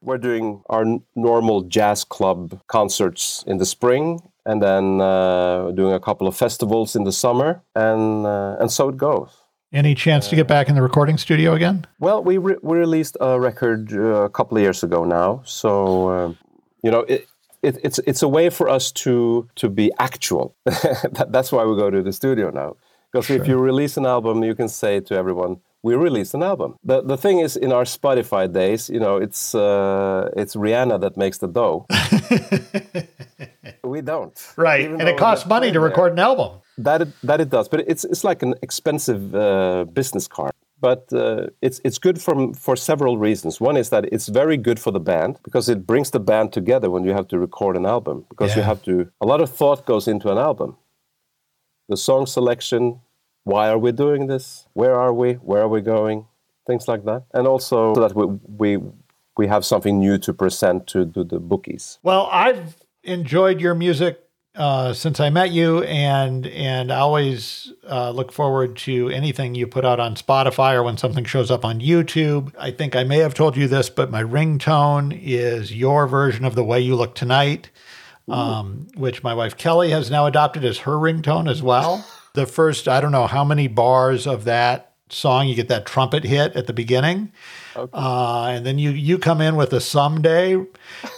We're doing our normal jazz club concerts in the spring, and then uh, doing a couple of festivals in the summer, and uh, and so it goes. Any chance to get back in the recording studio again? Well, we re- we released a record uh, a couple of years ago now, so you know it, it, it's it's a way for us to to be actual. (laughs) that, that's why we go to the studio now. Because sure. if you release an album, you can say to everyone, "We released an album." The the thing is, in our Spotify days, you know, it's uh, it's Rihanna that makes the dough. (laughs) we don't, right? And it costs money to record there. an album. That it, that it does, but it's it's like an expensive uh, business card but uh, it's it's good from for several reasons. One is that it's very good for the band because it brings the band together when you have to record an album because yeah. you have to a lot of thought goes into an album. The song selection, why are we doing this? Where are we? Where are we going? Things like that, and also so that we we we have something new to present to, to the bookies. Well, I've enjoyed your music uh, since I met you, and and I always uh, look forward to anything you put out on Spotify or when something shows up on YouTube. I think I may have told you this, but my ringtone is your version of "The Way You Look Tonight," um, which my wife Kelly has now adopted as her ringtone as well. (laughs) the first, I don't know how many bars of that song, you get that trumpet hit at the beginning. Okay. Uh, and then you you come in with a someday,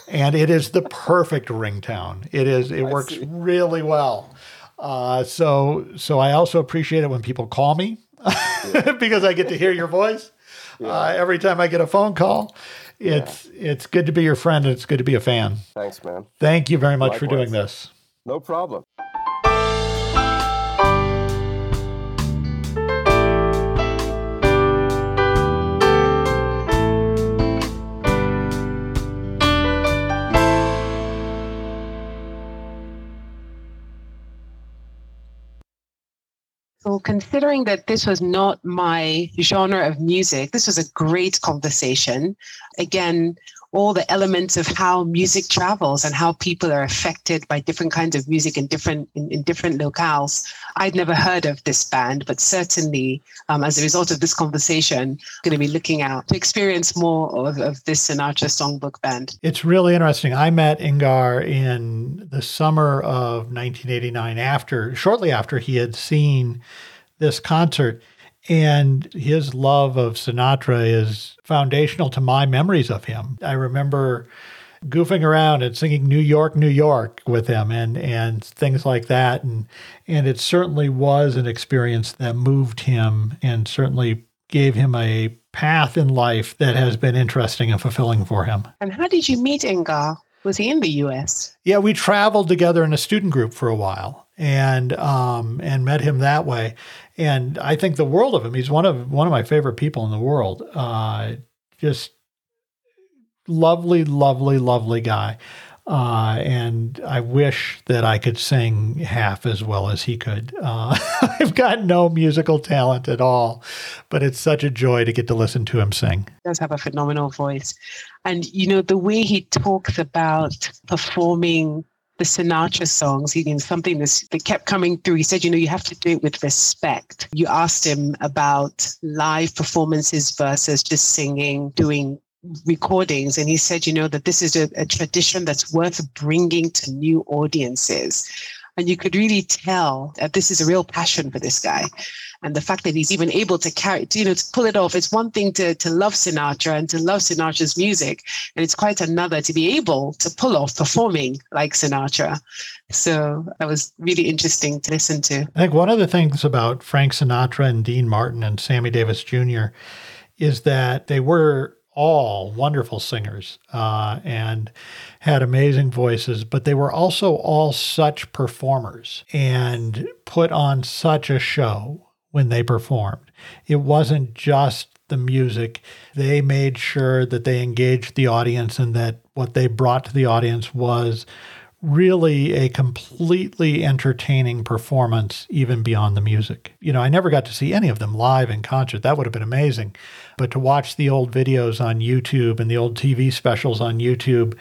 and it is the perfect ringtone. It is it I works see. really well. Uh, so so I also appreciate it when people call me yeah. (laughs) because I get to hear your voice yeah. uh, every time I get a phone call. It's yeah. it's good to be your friend and it's good to be a fan. Thanks, man. Thank you very much Likewise. for doing this. No problem. Considering that this was not my genre of music, this was a great conversation. Again, all the elements of how music travels and how people are affected by different kinds of music in different in, in different locales. I'd never heard of this band, but certainly um, as a result of this conversation, I'm going to be looking out to experience more of, of this Sinatra songbook band. It's really interesting. I met Ingar in the summer of 1989 after shortly after he had seen this concert and his love of Sinatra is foundational to my memories of him. I remember goofing around and singing New York, New York with him and and things like that. And and it certainly was an experience that moved him and certainly gave him a path in life that has been interesting and fulfilling for him. And how did you meet Ingar? Was he in the US? Yeah, we traveled together in a student group for a while and um, and met him that way. And I think the world of him. He's one of one of my favorite people in the world. Uh, just lovely, lovely, lovely guy. Uh, and I wish that I could sing half as well as he could. Uh, (laughs) I've got no musical talent at all, but it's such a joy to get to listen to him sing. He does have a phenomenal voice. And, you know, the way he talks about performing the Sinatra songs, he means something that kept coming through. He said, you know, you have to do it with respect. You asked him about live performances versus just singing, doing recordings. And he said, you know, that this is a, a tradition that's worth bringing to new audiences. And you could really tell that this is a real passion for this guy. And the fact that he's even able to carry, you know, to pull it off. It's one thing to, to love Sinatra and to love Sinatra's music. And it's quite another to be able to pull off performing like Sinatra. So that was really interesting to listen to. I think one of the things about Frank Sinatra and Dean Martin and Sammy Davis Jr. is that they were all wonderful singers uh, and had amazing voices, but they were also all such performers and put on such a show when they performed. It wasn't just the music, they made sure that they engaged the audience and that what they brought to the audience was really a completely entertaining performance, even beyond the music. You know, I never got to see any of them live in concert. That would have been amazing. But to watch the old videos on YouTube and the old TV specials on YouTube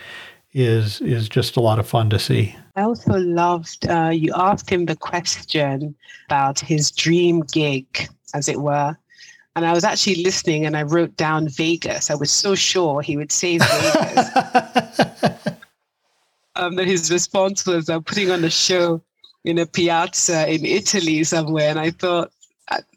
is is just a lot of fun to see. I also loved uh, you asked him the question about his dream gig, as it were. And I was actually listening and I wrote down Vegas. I was so sure he would say (laughs) Vegas. um, that his response was uh, putting on a show in a piazza in Italy somewhere. And I thought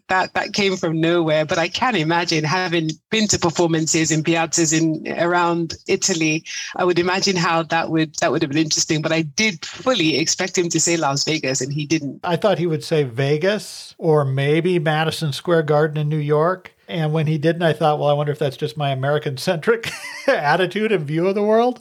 that that came from nowhere. But I can imagine having been to performances in piazzas in around Italy. I would imagine how that would that would have been interesting. But I did fully expect him to say Las Vegas, and he didn't. I thought he would say Vegas or maybe Madison Square Garden in New York. And when he didn't, I thought, well, I wonder if that's just my American centric (laughs) attitude and view of the world.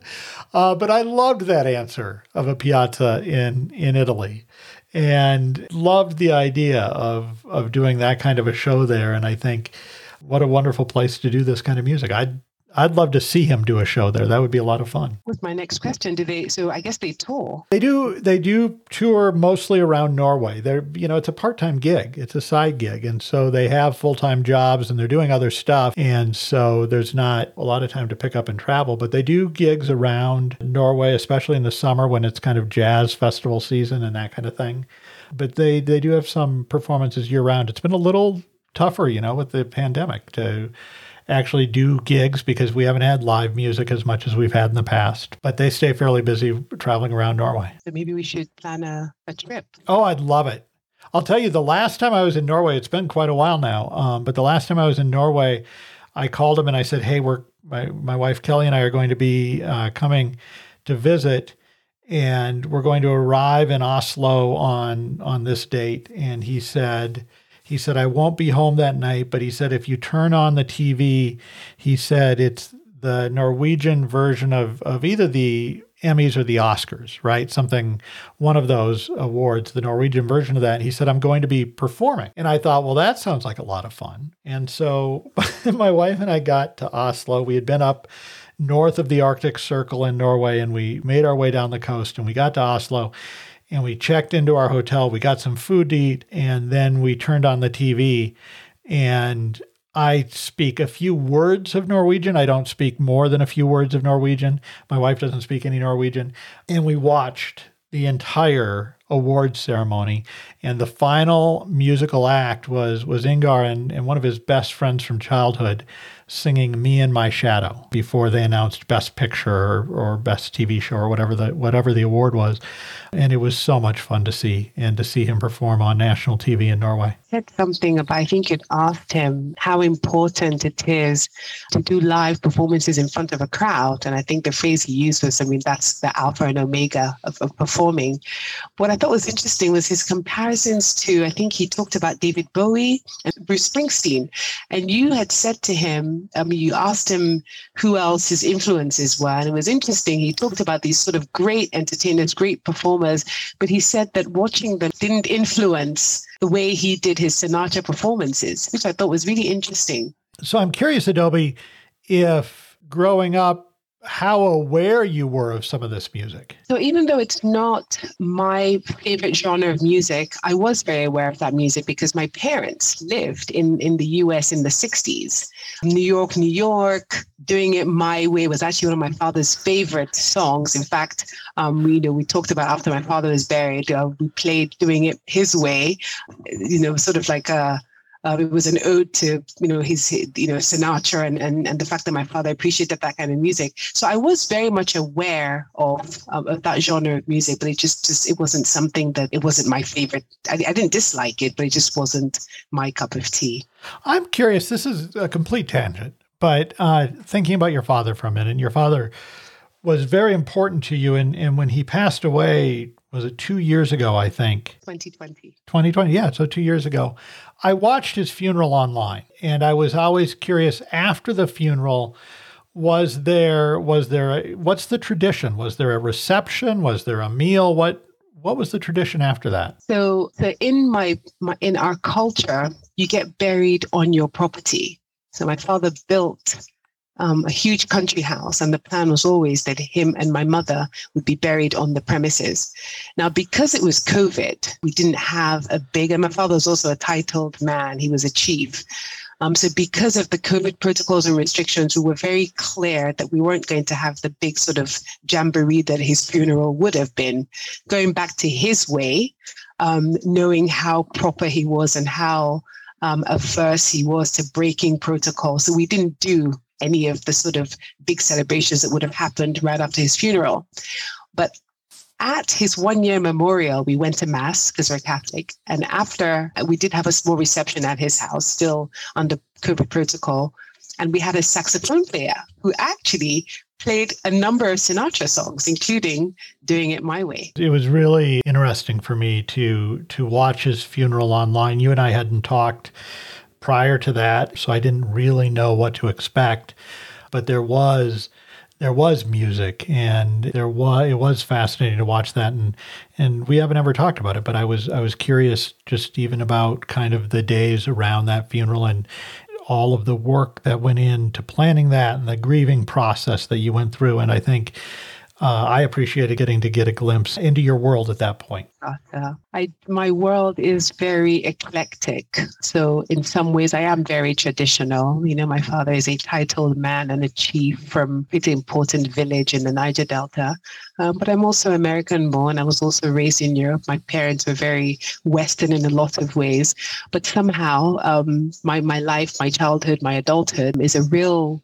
Uh, but I loved that answer of a piazza in in Italy, and loved the idea of of doing that kind of a show there. And I think what a wonderful place to do this kind of music. I'd I'd love to see him do a show there. That would be a lot of fun. Was my next question. Do they? So I guess they tour. They do. They do tour mostly around Norway. They're you know it's a part time gig. It's a side gig, and so they have full time jobs and they're doing other stuff. And so there's not a lot of time to pick up and travel. But they do gigs around Norway, especially in the summer when it's kind of jazz festival season and that kind of thing. But they they do have some performances year round. It's been a little tougher, you know, with the pandemic to actually do gigs because we haven't had live music as much as we've had in the past. But they stay fairly busy traveling around Norway. So maybe we should plan a, a trip. Oh, I'd love it. I'll tell you, the last time I was in Norway, it's been quite a while now, um, but the last time I was in Norway, I called him and I said, Hey, we're, my, my wife Kelly and I are going to be uh, coming to visit and we're going to arrive in Oslo on on this date and he said he said, I won't be home that night, but he said, if you turn on the TV, he said, it's the Norwegian version of, of either the Emmys or the Oscars, right? Something, one of those awards, the Norwegian version of that. He said, I'm going to be performing. And I thought, well, that sounds like a lot of fun. And so (laughs) my wife and I got to Oslo. We had been up north of the Arctic Circle in Norway and we made our way down the coast and we got to Oslo and we checked into our hotel. We got some food to eat, and then we turned on the TV. And I speak a few words of Norwegian. I don't speak more than a few words of Norwegian. My wife doesn't speak any Norwegian. And we watched the entire awards ceremony. And the final musical act was was Ingar and, and one of his best friends from childhood singing "Me and My Shadow" before they announced Best Picture or, or Best TV Show or whatever the whatever the award was, and it was so much fun to see and to see him perform on national TV in Norway. Said something about I think it asked him how important it is to do live performances in front of a crowd, and I think the phrase he used was, I mean, that's the alpha and omega of, of performing. What I thought was interesting was his comparisons to I think he talked about David Bowie and Bruce Springsteen, and you had said to him mean, you asked him who else his influences were, and it was interesting. He talked about these sort of great entertainers, great performers, but he said that watching them didn't influence the way he did his Sinatra performances, which I thought was really interesting. So I'm curious, Adobe, if growing up how aware you were of some of this music. So even though it's not my favorite genre of music, I was very aware of that music because my parents lived in, in the US in the 60s. New York, New York, doing it my way was actually one of my father's favorite songs. In fact, um, we, you know, we talked about after my father was buried, uh, we played doing it his way, you know, sort of like a Uh, it was an ode to you know his you know Sinatra and, and and the fact that my father appreciated that kind of music. So I was very much aware of, um, of that genre of music, but it just just it wasn't something that it wasn't my favorite. I, I didn't dislike it, but it just wasn't my cup of tea. I'm curious. This is a complete tangent, but uh, thinking about your father for a minute, your father was very important to you, and and when he passed away was it two years ago, I think? 2020. 2020, yeah. So two years ago. I watched his funeral online and I was always curious after the funeral, was there was there a, what's the tradition? Was there a reception? Was there a meal? What what was the tradition after that? So, so in my, my in our culture, you get buried on your property. So my father built um, a huge country house, and the plan was always that him and my mother would be buried on the premises. Now, because it was COVID, we didn't have a big, and my father was also a titled man, he was a chief. Um, so, because of the COVID protocols and restrictions, we were very clear that we weren't going to have the big sort of jamboree that his funeral would have been. Going back to his way, um, knowing how proper he was and how um, averse he was to breaking protocol. So, we didn't do any of the sort of big celebrations that would have happened right after his funeral. But at his one year memorial, we went to Mass because we're Catholic. And after, uh, we did have a small reception at his house, still under COVID protocol. And we had a saxophone player who actually played a number of Sinatra songs, including "Doing It My Way." It was really interesting for me to to watch his funeral online. You and I hadn't talked prior to that, so I didn't really know what to expect. But there was there was music and there was it was fascinating to watch that and and we haven't ever talked about it but I was I was curious just even about kind of the days around that funeral and all of the work that went into planning that and the grieving process that you went through and I think uh, I appreciated getting to get a glimpse into your world at that point. I, my world is very eclectic. So, in some ways, I am very traditional. You know, my father is a titled man and a chief from a pretty important village in the Niger Delta. Um, but I'm also American born. I was also raised in Europe. My parents were very Western in a lot of ways. But somehow, um, my, my life, my childhood, my adulthood is a real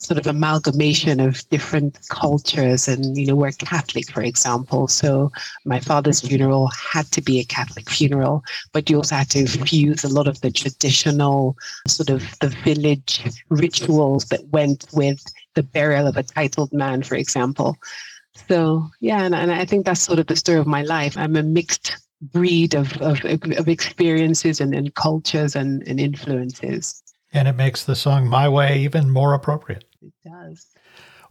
sort of amalgamation of different cultures and you know we're catholic for example. So my father's funeral had to be a catholic funeral but you also had to fuse a lot of the traditional sort of the village rituals that went with the burial of a titled man for example. So yeah and, and i think that's sort of the story of my life. I'm a mixed breed of, of, of experiences and, and cultures and, and influences. And it makes the song my way even more appropriate it does.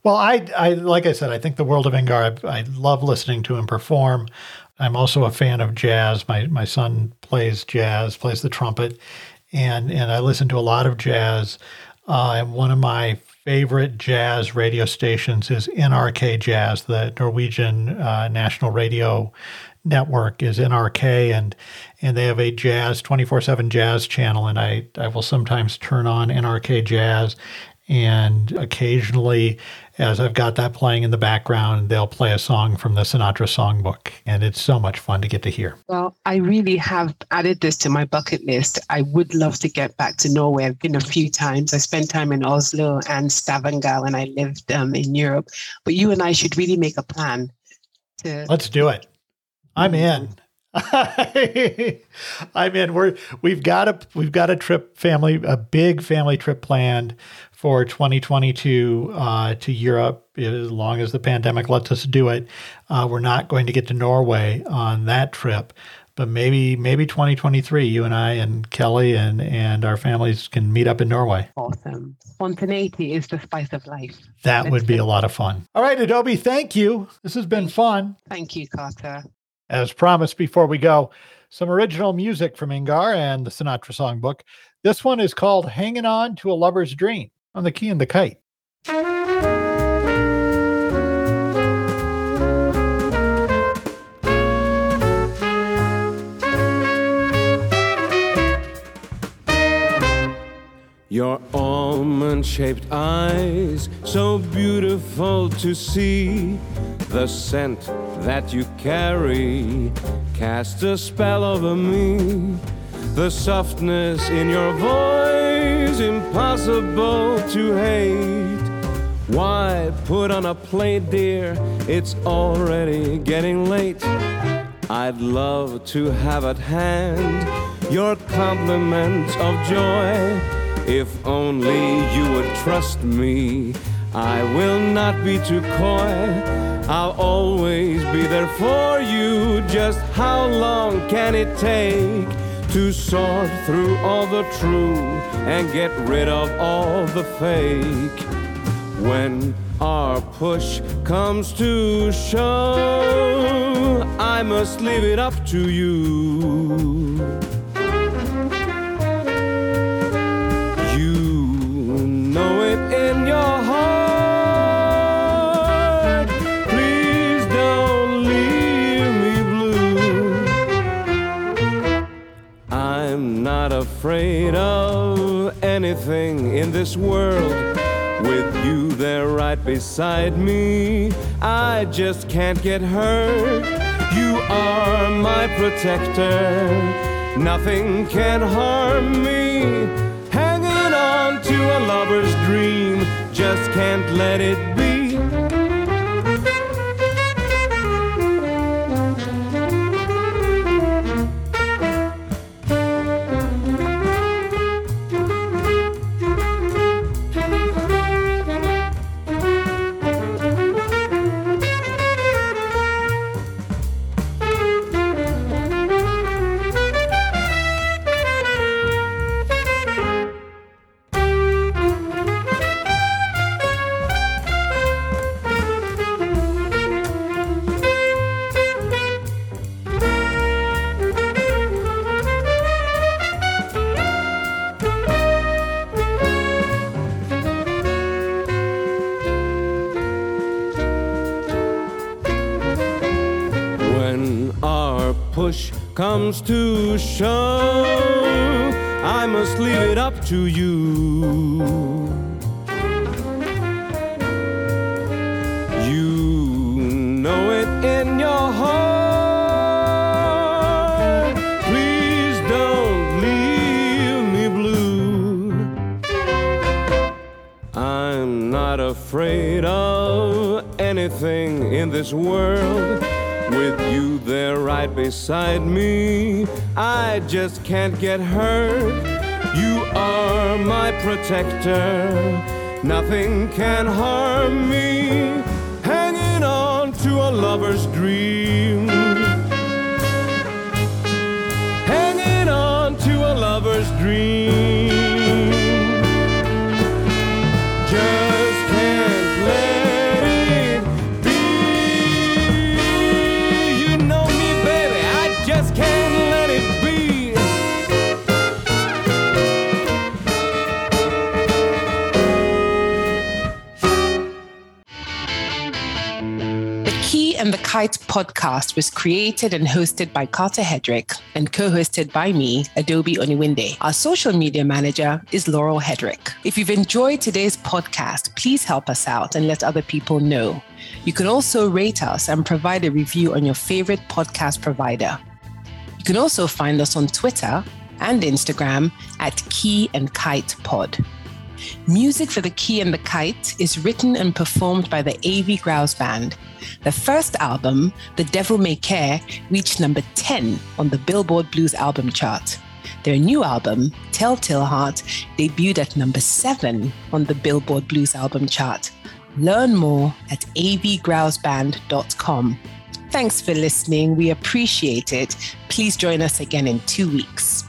Well, I, I like I said, I think the world of Ingar. I, I love listening to him perform. I'm also a fan of jazz. My my son plays jazz, plays the trumpet, and and I listen to a lot of jazz. Uh, one of my favorite jazz radio stations is NRK Jazz, the Norwegian uh, national radio network is NRK, and and they have a jazz 24/7 jazz channel, and I I will sometimes turn on NRK Jazz and occasionally, as I've got that playing in the background, they'll play a song from the Sinatra songbook. And it's so much fun to get to hear. Well, I really have added this to my bucket list. I would love to get back to Norway. I've been a few times. I spent time in Oslo and Stavanger when I lived um, in Europe. But you and I should really make a plan to. Let's do it. I'm in. (laughs) I'm in. We're we've got a we've got a trip family a big family trip planned for 2022 uh, to Europe as long as the pandemic lets us do it. Uh, we're not going to get to Norway on that trip, but maybe maybe 2023, you and I and Kelly and and our families can meet up in Norway. Awesome. Spontaneity is the spice of life. That Let's would be a lot of fun. All right, Adobe, thank you. This has been fun. Thank you, Carter. As promised before we go, some original music from Ingar and the Sinatra Songbook. This one is called Hanging On to a Lover's Dream on the key and the kite. Your almond shaped eyes, so beautiful to see. The scent that you carry cast a spell over me. the softness in your voice, impossible to hate. Why put on a plate, dear? It's already getting late. I'd love to have at hand your compliments of joy. If only you would trust me, I will not be too coy. I'll always be there for you. Just how long can it take to sort through all the true and get rid of all the fake? When our push comes to shove, I must leave it up to you. You afraid of anything in this world. With you there right beside me, I just can't get hurt. You are my protector, nothing can harm me. Hanging on to a lover's dream, just can't let it be. Afraid of anything in this world. With you there right beside me, I just can't get hurt. You are my protector, nothing can harm me. Hanging on to a lover's dream. Hanging on to a lover's dream. Kite podcast was created and hosted by Carter Hedrick and co hosted by me, Adobe Oniwinde. Our social media manager is Laurel Hedrick. If you've enjoyed today's podcast, please help us out and let other people know. You can also rate us and provide a review on your favorite podcast provider. You can also find us on Twitter and Instagram at Key and Kite Pod. Music for The Key and the Kite is written and performed by the AV Grouse Band. The first album, The Devil May Care, reached number 10 on the Billboard Blues album chart. Their new album, Telltale Heart, debuted at number 7 on the Billboard Blues album chart. Learn more at avgrouseband.com. Thanks for listening. We appreciate it. Please join us again in two weeks.